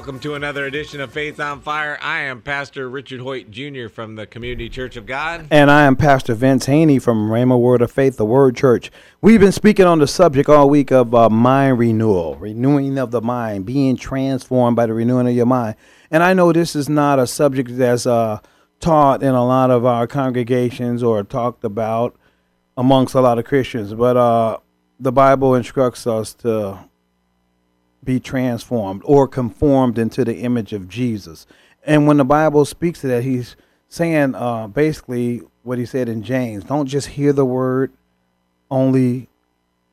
Welcome to another edition of Faith on Fire. I am Pastor Richard Hoyt Jr. from the Community Church of God. And I am Pastor Vince Haynie from Rhema Word of Faith, the Word Church. We've been speaking on the subject all week of uh, mind renewal, renewing of the mind, being transformed by the renewing of your mind. And I know this is not a subject that's uh, taught in a lot of our congregations or talked about amongst a lot of Christians, but uh, the Bible instructs us to be transformed or conformed into the image of Jesus. And when the Bible speaks to that, he's saying uh, basically what he said in James don't just hear the word only,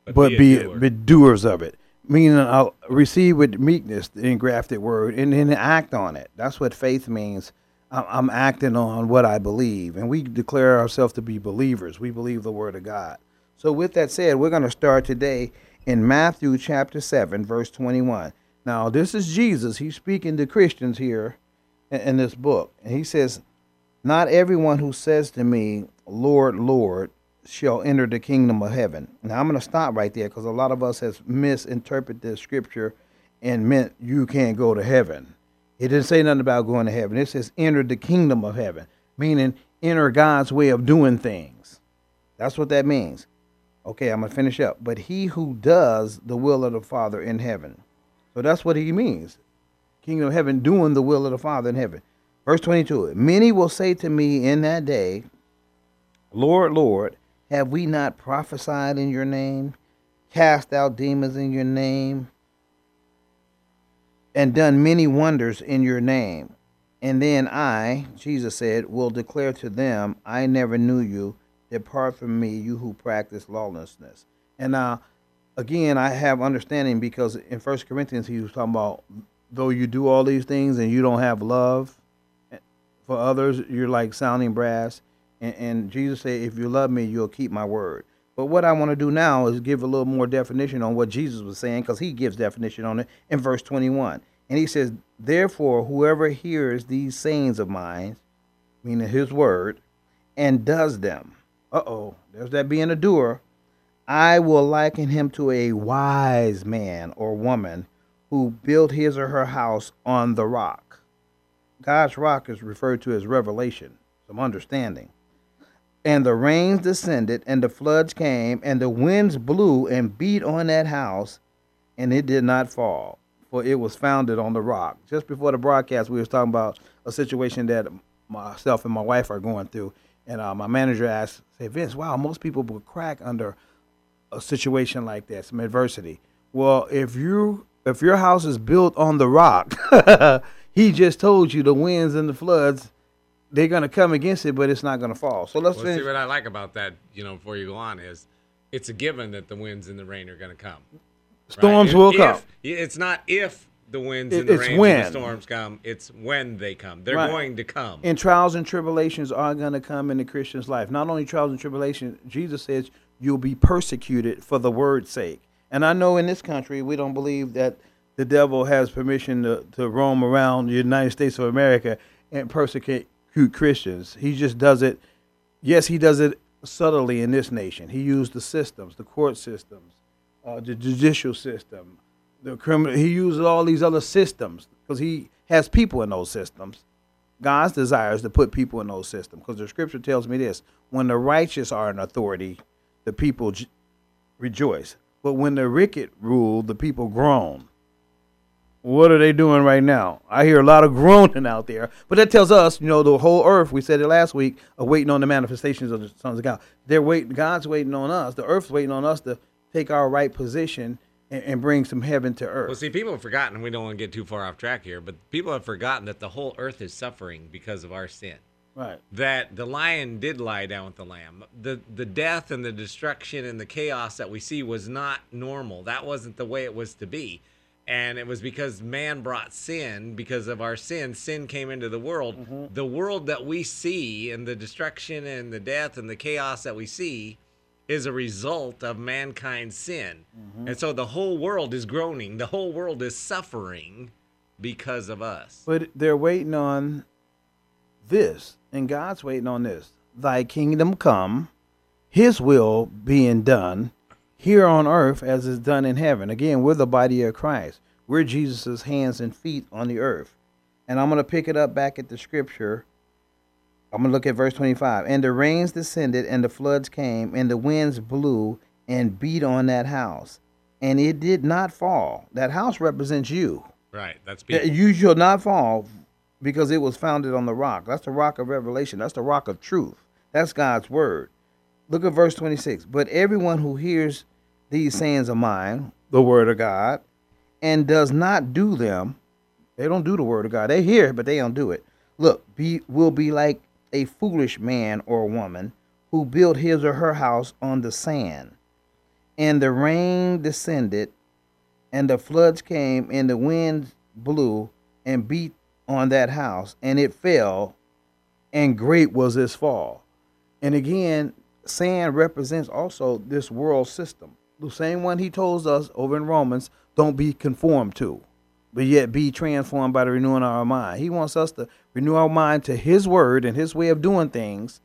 but, but be, be, be, doers of it. Meaning, I'll receive with meekness the engrafted word and then act on it. That's what faith means. I'm acting on what I believe. And we declare ourselves to be believers. We believe the word of God. So, with that said, we're going to start today in Matthew chapter 7, verse 21. Now, this is Jesus. He's speaking to Christians here in, in this book. And he says, Not everyone who says to me, Lord, Lord, shall enter the kingdom of heaven. Now, I'm going to stop right there because a lot of us has misinterpreted this scripture and meant you can't go to heaven. It didn't say nothing about going to heaven. It says enter the kingdom of heaven, meaning enter God's way of doing things. That's what that means. Okay, I'm going to finish up. But he who does the will of the Father in heaven. So that's what he means. Kingdom of heaven, doing the will of the Father in heaven. Verse 22 Many will say to me in that day, Lord, Lord, have we not prophesied in your name, cast out demons in your name, and done many wonders in your name? And then I, Jesus said, will declare to them, I never knew you Depart from me, you who practice lawlessness. And now, again, I have understanding because in First Corinthians he was talking about though you do all these things and you don't have love eh, for others, you're like sounding brass. And, and Jesus said, if you love me, you'll keep my word. But what I want to do now is give a little more definition on what Jesus was saying because he gives definition on it in verse 21. And he says, Therefore, whoever hears these sayings of mine, meaning his word, and does them, uh oh, there's that being a doer. I will liken him to a wise man or woman who built his or her house on the rock. God's rock is referred to as revelation, some understanding. And the rains descended, and the floods came, and the winds blew and beat on that house, and it did not fall, for it was founded on the rock. Just before the broadcast, we was talking about a situation that myself and my wife are going through and uh, my manager asked, say, Vince, wow, most people would crack under a situation like that, some adversity. Well, if you if your house is built on the rock, he just told you the winds and the floods, they're gonna come against it, but it's not gonna fall. So let's well, see what I like about that. You know, before you go on, is it's a given that the winds and the rain are gonna come. Storms right? will if, come. It's not if the winds and the rains when. and the storms come. It's when they come. They're right. going to come. And trials and tribulations are going to come in the Christian's life. Not only trials and tribulations, Jesus says you'll be persecuted for the word's sake. And I know in this country we don't believe that the devil has permission to, to roam around the United States of America and persecute Christians. He just does it. Yes, he does it subtly in this nation. He used the systems, the court systems, uh, the judicial system, the criminal he uses all these other systems because he has people in those systems God's desire is to put people in those systems because the scripture tells me this when the righteous are in authority, the people j- rejoice. But when the wicked rule, the people groan. What are they doing right now? I hear a lot of groaning out there. But that tells us, you know, the whole earth, we said it last week, are waiting on the manifestations of the sons of God. They're waiting, God's waiting on us. The earth's waiting on us to take our right position and, and bring some heaven to earth. Well, see, people have forgotten. We don't want to get too far off track here, but people have forgotten that the whole earth is suffering because of our sin. right. That the lion did lie down with the lamb. The the death and the destruction and the chaos that we see was not normal. That wasn't the way it was to be. And it was because man brought sin. Because of our sin, sin came into the world. Mm-hmm. The world that we see and the destruction and the death and the chaos that we see is a result of mankind's sin. Mm-hmm. And so the whole world is groaning. The whole world is suffering because of us. But they're waiting on this, and God's waiting on this. Thy kingdom come, his will being done here on earth as is done in heaven. Again, we're the body of Christ. We're Jesus' hands and feet on the earth. And I'm going to pick it up back at the scripture. I'm going to look at verse 25. And the rains descended, and the floods came, and the winds blew and beat on that house. And it did not fall. That house represents you. Right. That's people. You shall not fall because it was founded on the rock. That's the rock of revelation. That's the rock of truth. That's God's word. Look at verse 26. But everyone who hears these sayings of mine, the word of God, and does not do them, they don't do the word of God. They hear it, but they don't do it. Look, be will be like a foolish man or woman who built his or her house on the sand. And the rain descended, and the floods came, and the winds blew and beat on that house, and it fell, and great was its fall. And again, sand represents also this world system. The same one he told us over in Romans, don't be conformed to, but yet be transformed by the renewing of our mind. He wants us to renew our mind to his word and his way of doing things,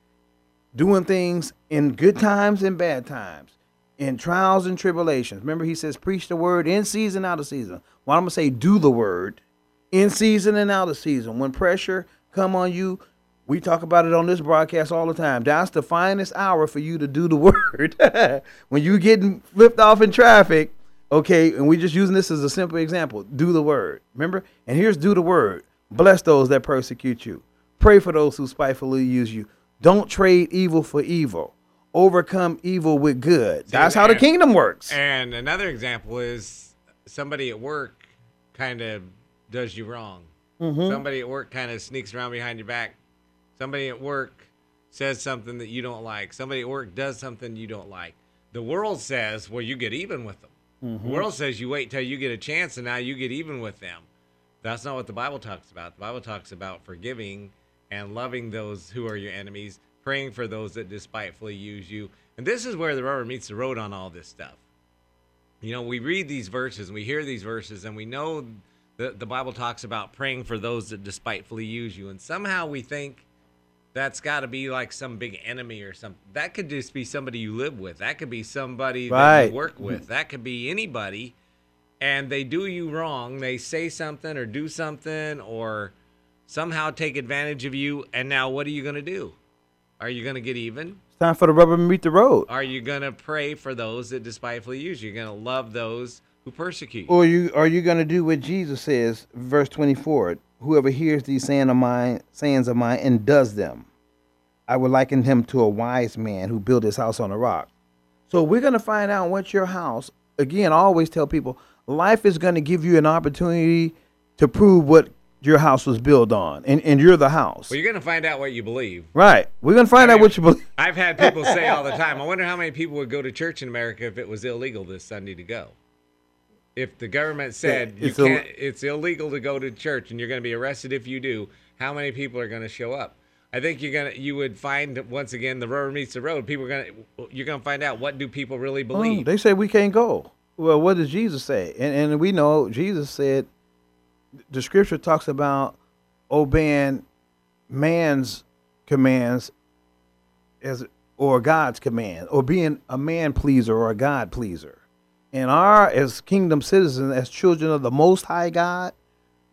doing things in good times and bad times, in trials and tribulations. Remember, he says, preach the word in season, out of season. Well, I'm gonna say, do the word in season and out of season. When pressure come on you, we talk about it on this broadcast all the time. That's the finest hour for you to do the word. when you getting flipped off in traffic, okay, and we just using this as a simple example. Do the word. Remember? And here's do the word. Bless those that persecute you. Pray for those who spitefully use you. Don't trade evil for evil. Overcome evil with good. That's how the kingdom works. And another example is somebody at work kind of does you wrong. Mm-hmm. Somebody at work kind of sneaks around behind your back. Somebody at work says something that you don't like. Somebody at work does something you don't like. The world says, well, you get even with them. Mm-hmm. The world says you wait till you get a chance and now you get even with them. That's not what the Bible talks about. The Bible talks about forgiving and loving those who are your enemies, praying for those that despitefully use you. And this is where the rubber meets the road on all this stuff. You know, we read these verses and we hear these verses and we know that the Bible talks about praying for those that despitefully use you. And somehow we think that's got to be like some big enemy or something. That could just be somebody you live with. That could be somebody that you work with. That could be anybody. And they do you wrong. They say something or do something or somehow take advantage of you. And now what are you going to do? Are you going to get even? It's time for the rubber to meet the road. Are you going to pray for those that despitefully use you? You're going to love those who persecute you. Or you are you gonna do what Jesus says, verse twenty four? Whoever hears these saying of mine, sayings of mine, and does them, I would liken him to a wise man who built his house on a rock. So we're gonna find out what your house. Again, I always tell people, life is gonna give you an opportunity to prove what your house was built on, and and you're the house. Well, you're going to find out what you believe. Right. We're gonna find out what you believe. I've had people say all the time, I wonder how many people would go to church in America if it was illegal this Sunday to go. If the government said Yeah, it's you can't, it's illegal to go to church and you're going to be arrested if you do, how many people are going to show up? I think you're gonna you would find once again the rubber meets the road. People are gonna you're gonna find out what do people really Oh, believe. they say we can't go. Well, what does Jesus say? And and we know Jesus said the scripture talks about obeying man's commands as or God's command, or being a man pleaser or a God pleaser. And our as kingdom citizens, as children of the most high God,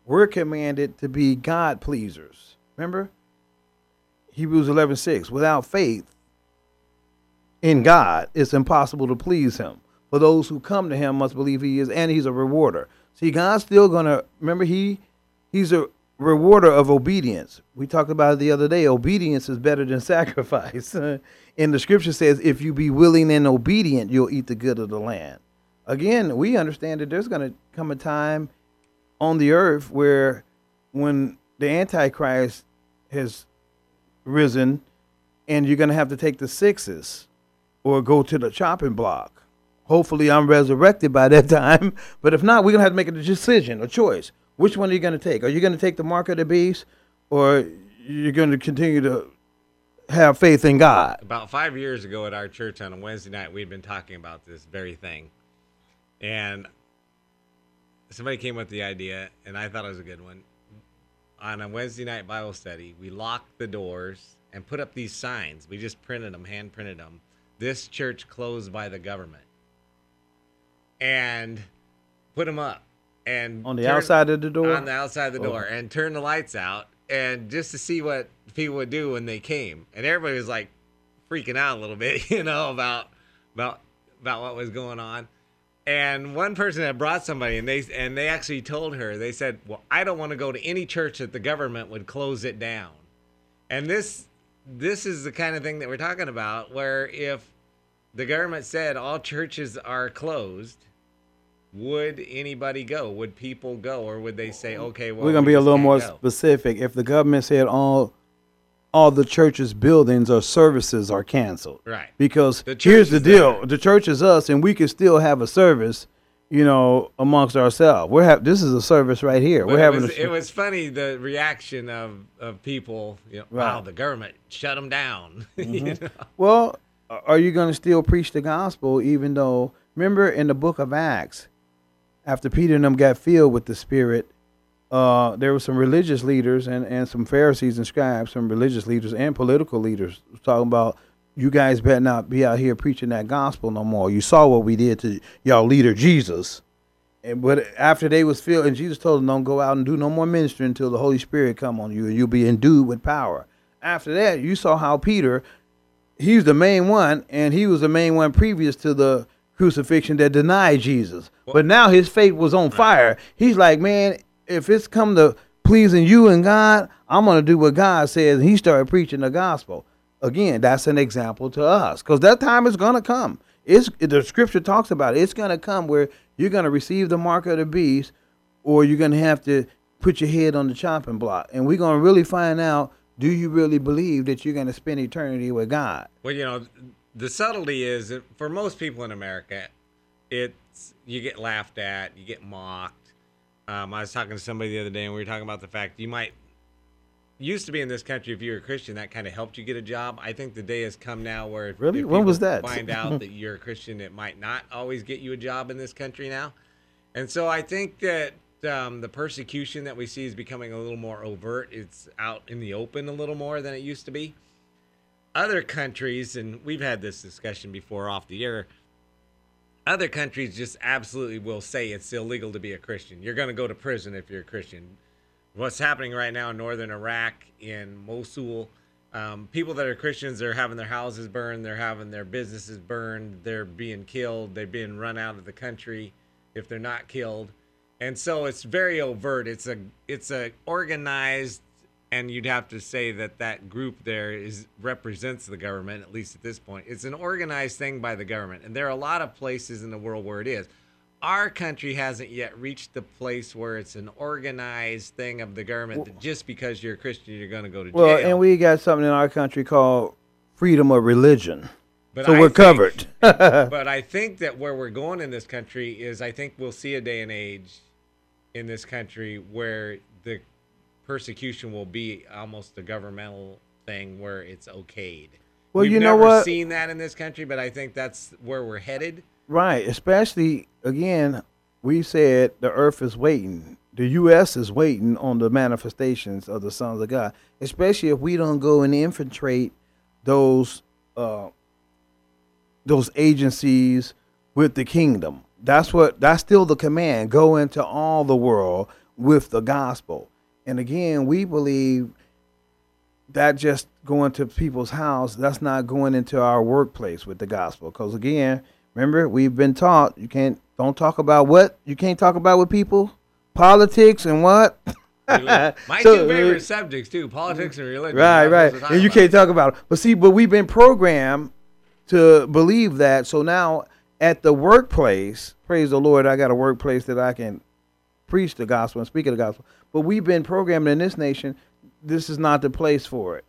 we're commanded to be God pleasers. Remember? Hebrews 11 6. Without faith in God, it's impossible to please him. For those who come to him must believe he is, and he's a rewarder. See, God's still gonna remember he he's a rewarder of obedience. We talked about it the other day. Obedience is better than sacrifice. and the scripture says, if you be willing and obedient, you'll eat the good of the land. Again, we understand that there's gonna come a time on the earth where when the Antichrist has risen and you're gonna have to take the sixes or go to the chopping block. Hopefully, I'm resurrected by that time. But if not, we're gonna have to make a decision, a choice. Which one are you gonna take? Are you gonna take the mark of the beast, or you're gonna continue to have faith in God? About five years ago at our church on a Wednesday night, we'd been talking about this very thing, and somebody came with the idea, and I thought it was a good one. On a Wednesday night Bible study, we locked the doors and put up these signs. We just printed them, hand printed them. This church closed by the government, and put them up. And On the turn- outside of the door? On the outside of the oh. door, Oh. and turn the lights out, and just to see what people would do when they came. And everybody was like freaking out a little bit, you know, about about about what was going on. And one person had brought somebody, and they and they actually told her, they said, "Well, I don't want to go to any church that the government would close it down." And this this is the kind of thing that we're talking about, where if the government said all churches are closed, would anybody go? Would people go, or would they say, "Okay, well, we're gonna we be a little more go"? specific. If the government said all all the church's buildings or services are canceled, Right. Because The here's the deal: there. the church is us, and we can still have a service, you know, amongst ourselves. We're have this is a service right here. But We're it having was, a, it was funny the reaction of, of people. You know, wow, Right. Mm-hmm. the government shut them down. you know? Well, are you going to still preach the gospel even though remember in the book of Acts after Peter and them got filled with the spirit uh, there were some religious leaders and, and some Pharisees and scribes, some religious leaders and political leaders talking about you guys better not be out here preaching that gospel no more. You saw what we did to y'all leader Jesus. And but after they was filled, and Jesus told them, "Don't go out and do no more ministry until the Holy Spirit come on you, and you'll be endued with power." After that, you saw how Peter, he's the main one, and he was the main one previous to the crucifixion that denied Jesus. but now his faith was on fire. He's like, man, if it's come to pleasing you and God, I'm gonna do what God says. And he started preaching the gospel. Again, that's an example to us, because that time is gonna come. It's the scripture talks about it. It's gonna come where you're gonna receive the mark of the beast, or you're gonna have to put your head on the chopping block, and we're gonna really find out. Do you really believe that you're gonna spend eternity with God? Well, you know, the subtlety is that for most people in America, it's you get laughed at, you get mocked. Um, I was talking to somebody the other day, and we were talking about the fact you might used to be in this country if you were a Christian, that kind of helped you get a job. I think the day has come now where if, Really? When was that? Find out that you're a Christian, it might not always get you a job in this country now. And so I think that um, the persecution that we see is becoming a little more overt. It's out in the open a little more than it used to be. Other countries, and we've had this discussion before off the air, other countries just absolutely will say it's illegal to be a Christian. You're going to go to prison if you're a Christian. What's happening right now in northern Iraq, in Mosul, um, people that are Christians, they're having their houses burned, they're having their businesses burned, they're being killed, they're being run out of the country if they're not killed. And so it's very overt. It's a it's a organized and you'd have to say that that group there is represents the government at least at this point. It's an organized thing by the government. And there are a lot of places in the world where it is. Our country hasn't yet reached the place where it's an organized thing of the government that just because you're a Christian you're going to go to Well, jail. Well and we got something in our country called freedom of religion. But so I we're think- covered. but I think that where we're going in this country is I think we'll see a day and age in this country where persecution will be almost a governmental thing where it's okayed. Well, We've you know what? seen that in this country, but I think that's where we're headed. Right. Especially, again, we said the earth is waiting. The U.S. is waiting on the manifestations of the sons of God, especially if we don't go and infiltrate those uh, those agencies with the kingdom. That's what that's still the command. Go into all the world with the gospel. And again, we believe that just going to people's house, that's not going into our workplace with the gospel. Because again, remember, we've been taught you can't don't talk about what you can't talk about with people, politics and what. My So, two favorite subjects too: politics and religion. Right, right. supposed to talk And you about can't talk about it. But see, but we've been programmed to believe that. So now at the workplace, praise the Lord, I got a workplace that I can preach the gospel and speak of the gospel. But we've been programmed in this nation, this is not the place for it.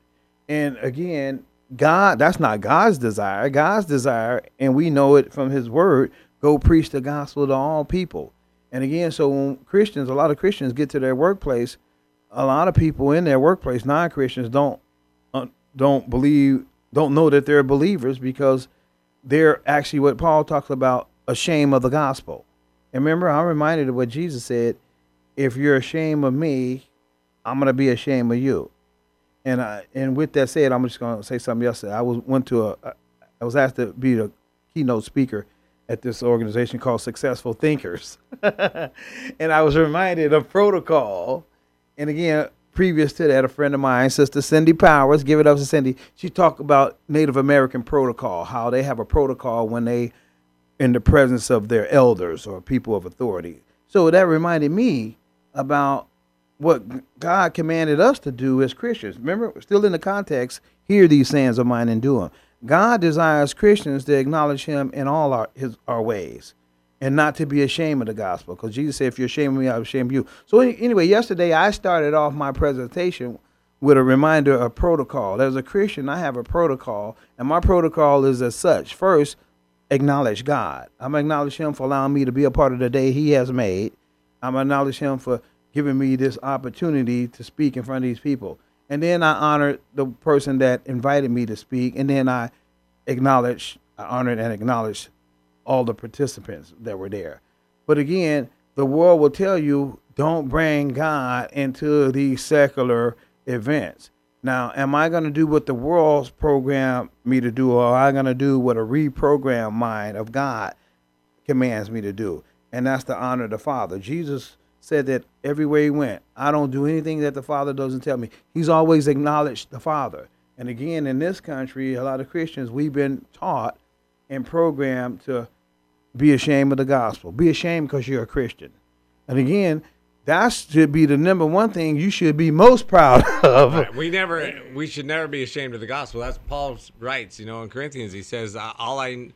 And again, God, that's not God's desire. God's desire, and we know it from his word, go preach the gospel to all people. And again, so when Christians, a lot of Christians get to their workplace, a lot of people in their workplace, non-Christians, don't uh, don't believe, don't know that they're believers because they're actually what Paul talks about, ashamed of the gospel. And remember, I'm reminded of what Jesus said: "If you're ashamed of me, I'm gonna be ashamed of you." And I, and with that said, I'm just gonna say something else. I was went to a, I was asked to be the keynote speaker at this organization called Successful Thinkers, and I was reminded of protocol. And again, previous to that, a friend of mine, Sister Cindy Powers, give it up to Cindy. She talked about Native American protocol, how they have a protocol when they in the presence of their elders or people of authority. So that reminded me about what God commanded us to do as Christians. Remember, still in the context, hear these sayings of mine and do them. God desires Christians to acknowledge Him in all our His our ways, and not to be ashamed of the gospel. Because Jesus said, "If you're ashamed of me, I'll shame you." So anyway, yesterday I started off my presentation with a reminder of protocol. As a Christian, I have a protocol, and my protocol is as such. First, acknowledge God. I'm acknowledge Him for allowing me to be a part of the day He has made. I'm acknowledge Him for giving me this opportunity to speak in front of these people. And then I honor the person that invited me to speak, and then I acknowledge, I honored and acknowledged all the participants that were there. But again, the world will tell you don't bring God into these secular events. Now, am I going to do what the world's programmed me to do, or am I going to do what a reprogrammed mind of God commands me to do? And that's to honor the Father. Jesus said that everywhere he went, I don't do anything that the Father doesn't tell me. He's always acknowledged the Father. And again, in this country, a lot of Christians, we've been taught and programmed to be ashamed of the gospel. Be ashamed because you're a Christian. And again, that should be the number one thing you should be most proud of. Right. We never, we should never be ashamed of the gospel. That's Paul writes, you know, in Corinthians. He says, "All I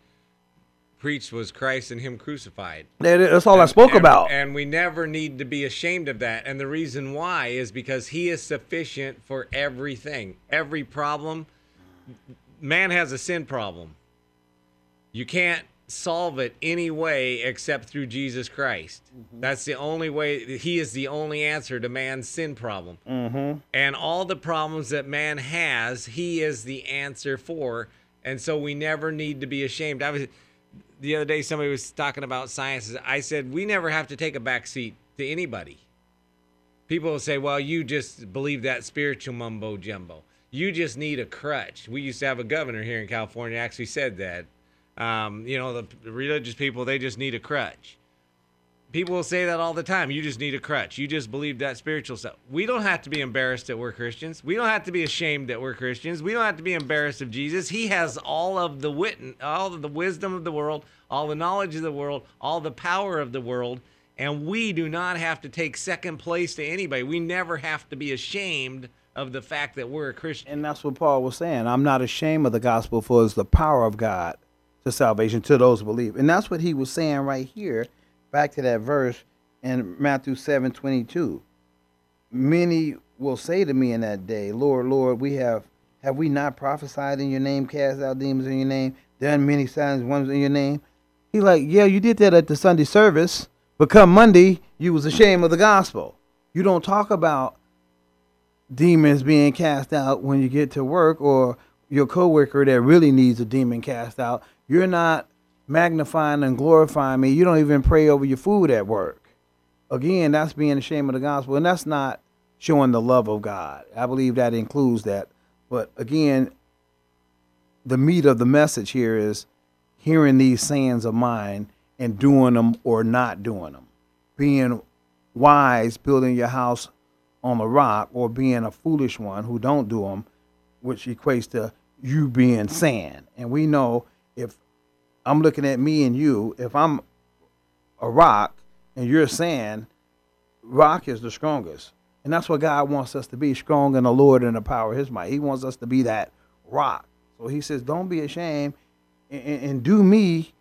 preached was Christ and Him crucified." That- That's all I spoke and, about. And we never need to be ashamed of that. And the reason why is because He is sufficient for everything, every problem. Man has a sin problem. You can't solve it any way except through Jesus Christ. That's the only way. He is the only answer to man's sin problem. mm-hmm. And all the problems that man has, he is the answer for. And so we never need to be ashamed. I was the other day somebody was talking about science. I said we never have to take a back seat to anybody. People will say, "Well, you just believe that spiritual mumbo jumbo. You just need a crutch." We used to have a governor here in California actually said that. Um, you know, the religious people they just need a crutch. People will say that all the time. You just need a crutch. You just believe that spiritual stuff. We don't have to be embarrassed that we're Christians. We don't have to be ashamed that we're Christians. We don't have to be embarrassed of Jesus. He has all of the wit, all of the wisdom of the world, all the knowledge of the world, all the power of the world, and we do not have to take second place to anybody. We never have to be ashamed of the fact that we're a Christian. And that's what Paul was saying. I'm not ashamed of the gospel, for it's the power of God to salvation to those who believe. And that's what he was saying right here, back to that verse in Matthew 7 22. Many will say to me in that day, Lord, Lord, we have have we not prophesied in your name, cast out demons in your name, done many signs, wonders in your name? He's like, Yeah, you did that at the Sunday service, but come Monday, you was ashamed of the gospel. You don't talk about demons being cast out when you get to work or your coworker that really needs a demon cast out. You're not magnifying and glorifying me. You don't even pray over your food at work. Again, that's being ashamed of the gospel, and that's not showing the love of God. I believe that includes that. But again, the meat of the message here is hearing these sayings of mine and doing them or not doing them. Being wise, building your house on the rock, or being a foolish one who don't do them which equates to you being sand. And we know if I'm looking at me and you, if I'm a rock and you're sand, rock is the strongest. And that's what God wants us to be strong in the Lord and the power of his might. He wants us to be that rock. So he says, don't be ashamed and, and, and do me,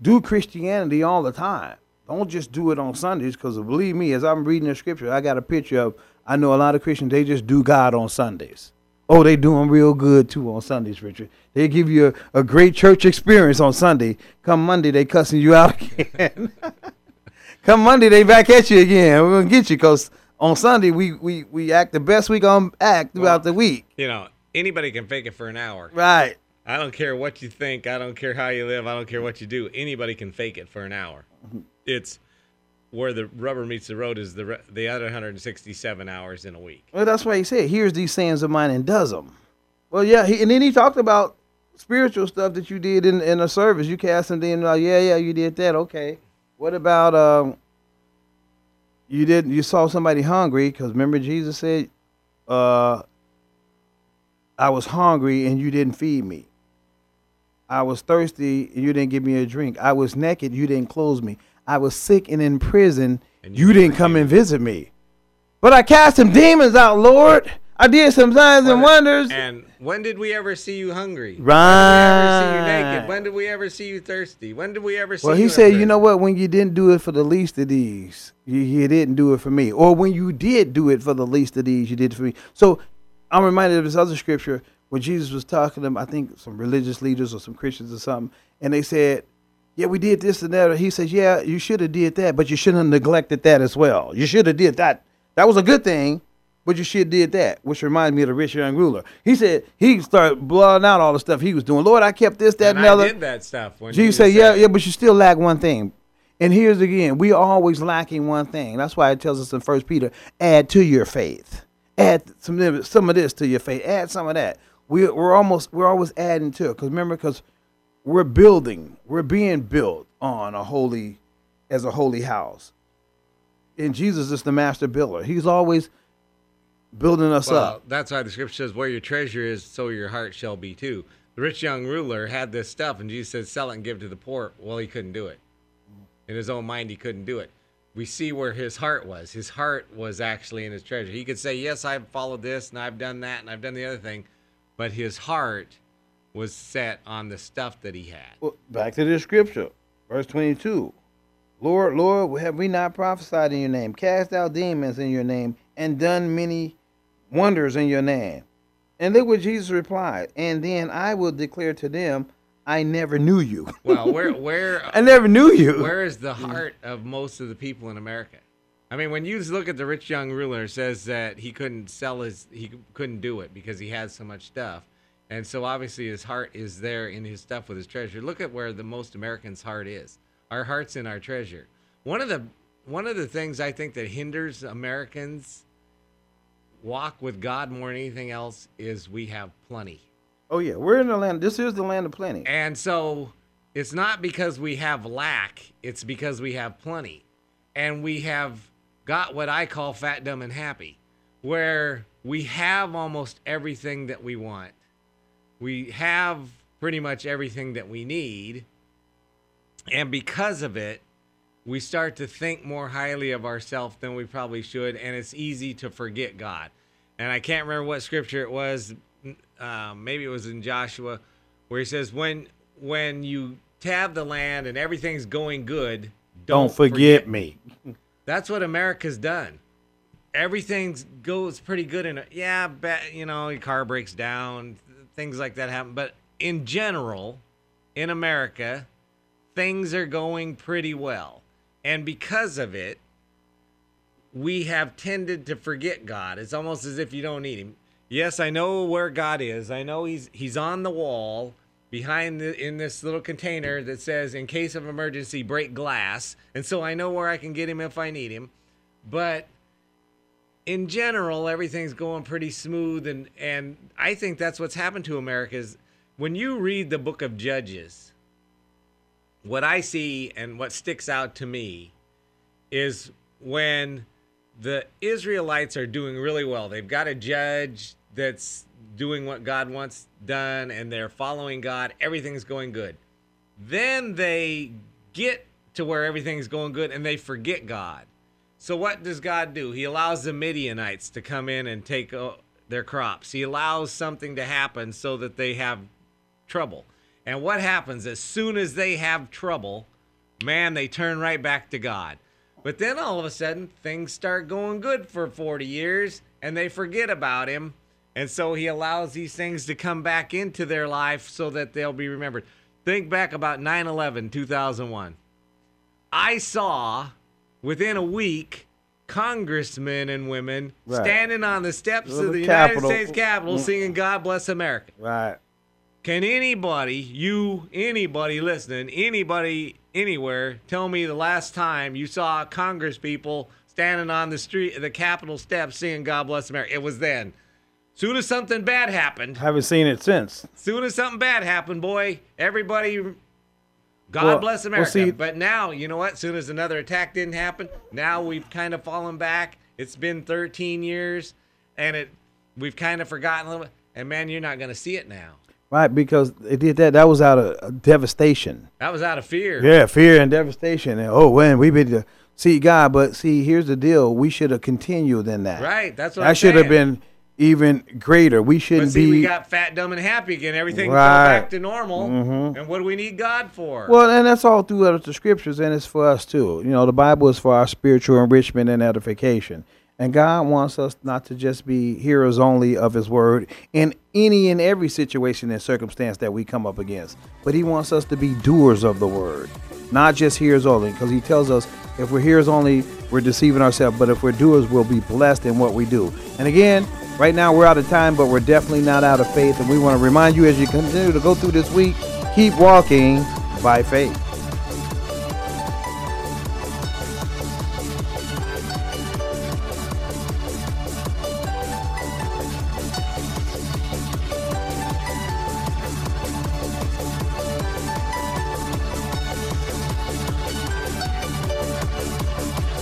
do Christianity all the time. Don't just do it on Sundays because believe me, as I'm reading the scripture, I got a picture of, I know a lot of Christians, they just do God on Sundays. Oh, they doing real good too on Sundays, Richard. They give you a, a great church experience on Sunday. Come Monday, they cussing you out again. Come Monday, they back at you again. We're gonna get you because on Sunday we, we we act the best we gonna act throughout Well, the week. You know, anybody can fake it for an hour. Right. I don't care what you think. I don't care how you live. I don't care what you do. Anybody can fake it for an hour. Mm-hmm. It's where the rubber meets the road is the the other 167 hours in a week. Well, that's why he said, "Here's these sayings of mine and does them." Well, yeah, he, and then he talked about spiritual stuff that you did in in a service. You cast them in, yeah, yeah, you did that. Okay. What about um? You didn't. You saw somebody hungry because remember Jesus said, "Uh, I was hungry and you didn't feed me. I was thirsty and you didn't give me a drink. I was naked, you didn't clothe me. I was sick and in prison, And you, you didn't come and visit me. But I cast some demons out, Lord. I did some signs and wonders. And when did we ever see you hungry? Right. When did we ever see you naked? When did we ever see you thirsty? When did we ever see Well, you he in said, you know what? When you didn't do it for the least of these, you, you didn't do it for me. Or when you did do it for the least of these, you did it for me. So I'm reminded of this other scripture where Jesus was talking to them, I think some religious leaders or some Christians or something, and they said, yeah, we did this and that. He says, yeah, you should have did that, but you shouldn't have neglected that as well. You should have did that. That was a good thing, but you should have did that, which reminds me of the rich young ruler. He said he started blowing out all the stuff he was doing. Lord, I kept this, that, and and, I the other. did that stuff. When Jesus you said, yeah, yeah, but you still lack one thing. And here's again, we are always lacking one thing. That's why it tells us in First Peter, add to your faith. Add some of this- some of this to your faith. Add some of that. We, we're almost we're always adding to it. Because remember, because we're building, we're being built on a holy, as a holy house. And Jesus is the master builder. He's always building us Well, up. that's why the scripture says, "Where your treasure is, so your heart shall be too." The rich young ruler had this stuff, and Jesus said, "Sell it and give it to the poor." Well, he couldn't do it. In his own mind, he couldn't do it. We see where his heart was. His heart was actually in his treasure. He could say, "Yes, I've followed this, and I've done that, and I've done the other thing," but his heart was set on the stuff that he had. Well, back to the scripture, verse 22. Lord, Lord, have we not prophesied in your name, cast out demons in your name, and done many wonders in your name? And look what Jesus replied. And then I will declare to them, I never knew you. Well, where where I never knew you. Where is the heart of most of the people in America? I mean, when you look at the rich young ruler, says that he couldn't sell his, he couldn't do it because he had so much stuff, and so obviously his heart is there in his stuff with his treasure. Look at where the most Americans' heart is. Our heart's in our treasure. One of the one of the things I think that hinders Americans walk with God more than anything else is we have plenty. oh, yeah. We're in the land. This is the land of plenty. And so it's not because we have lack, it's because we have plenty. And we have got what I call fat, dumb, and happy, where we have almost everything that we want. We have pretty much everything that we need. And because of it, we start to think more highly of ourselves than we probably should, and it's easy to forget God. And I can't remember what scripture it was. Um, maybe it was in Joshua, where he says, "When when you tab the land and everything's going good, Don't, forget, me. That's what America's done. Everything goes pretty good in it. Yeah, ba- you know, your car breaks down, things like that happen. But in general, in America, things are going pretty well. And because of it, we have tended to forget God. It's almost as if you don't need him. Yes, I know where God is. I know he's he's on the wall behind the in this little container that says in case of emergency break glass. And so I know where I can get him if I need him. But in general, everything's going pretty smooth and and I think that's what's happened to America is when you read the book of Judges, what I see and what sticks out to me is when the Israelites are doing really well. They've got a judge, that's doing what God wants done and they're following God, everything's going good. Then they get to where everything's going good and they forget God. So what does God do? He allows the Midianites to come in and take uh, their crops. He allows something to happen so that they have trouble. And what happens as soon as they have trouble, man, they turn right back to God. But then all of a sudden, things start going good for 40 years and they forget about him. And so he allows these things to come back into their life so that they'll be remembered. Think back about 9 11, 2001. I saw within a week congressmen and women Right. standing on the steps of the Capitol. United States Capitol Mm. singing God Bless America. Right. Can anybody, you, anybody listening, anybody, anywhere, tell me the last time you saw Congress people standing on the street, the Capitol steps, singing "God Bless America"? It was then. Soon as something bad happened, I Haven't seen it since. soon as something bad happened, boy, everybody, God Well- bless well, America. see- but now, you know what? Soon as another attack didn't happen, now we've kind of fallen back. It's been 13 years, and it we've kind of forgotten a little bit. And man, you're not going to see it now. Right, because they did that. That was out of uh, devastation. That was out of fear. Yeah, fear and devastation. And oh, when we been to see God, but see, here's the deal: we should have continued in that. Right, that's what that should have been even greater. We shouldn't see, be. we got fat, dumb, and happy again. Everything Right. Mm-hmm. back to normal. And what do we need God for? Well, and that's all throughout the scriptures, and it's for us too. You know, the Bible is for our spiritual enrichment and edification. And God wants us not to just be hearers only of His word in any and every situation and circumstance that we come up against, but He wants us to be doers of the word, not just hearers only, because He tells us if we're hearers only, we're deceiving ourselves, but if we're doers, we'll be blessed in what we do. And again, right now we're out of time, but we're definitely not out of faith. And we want to remind you as you continue to go through this week, keep walking by faith.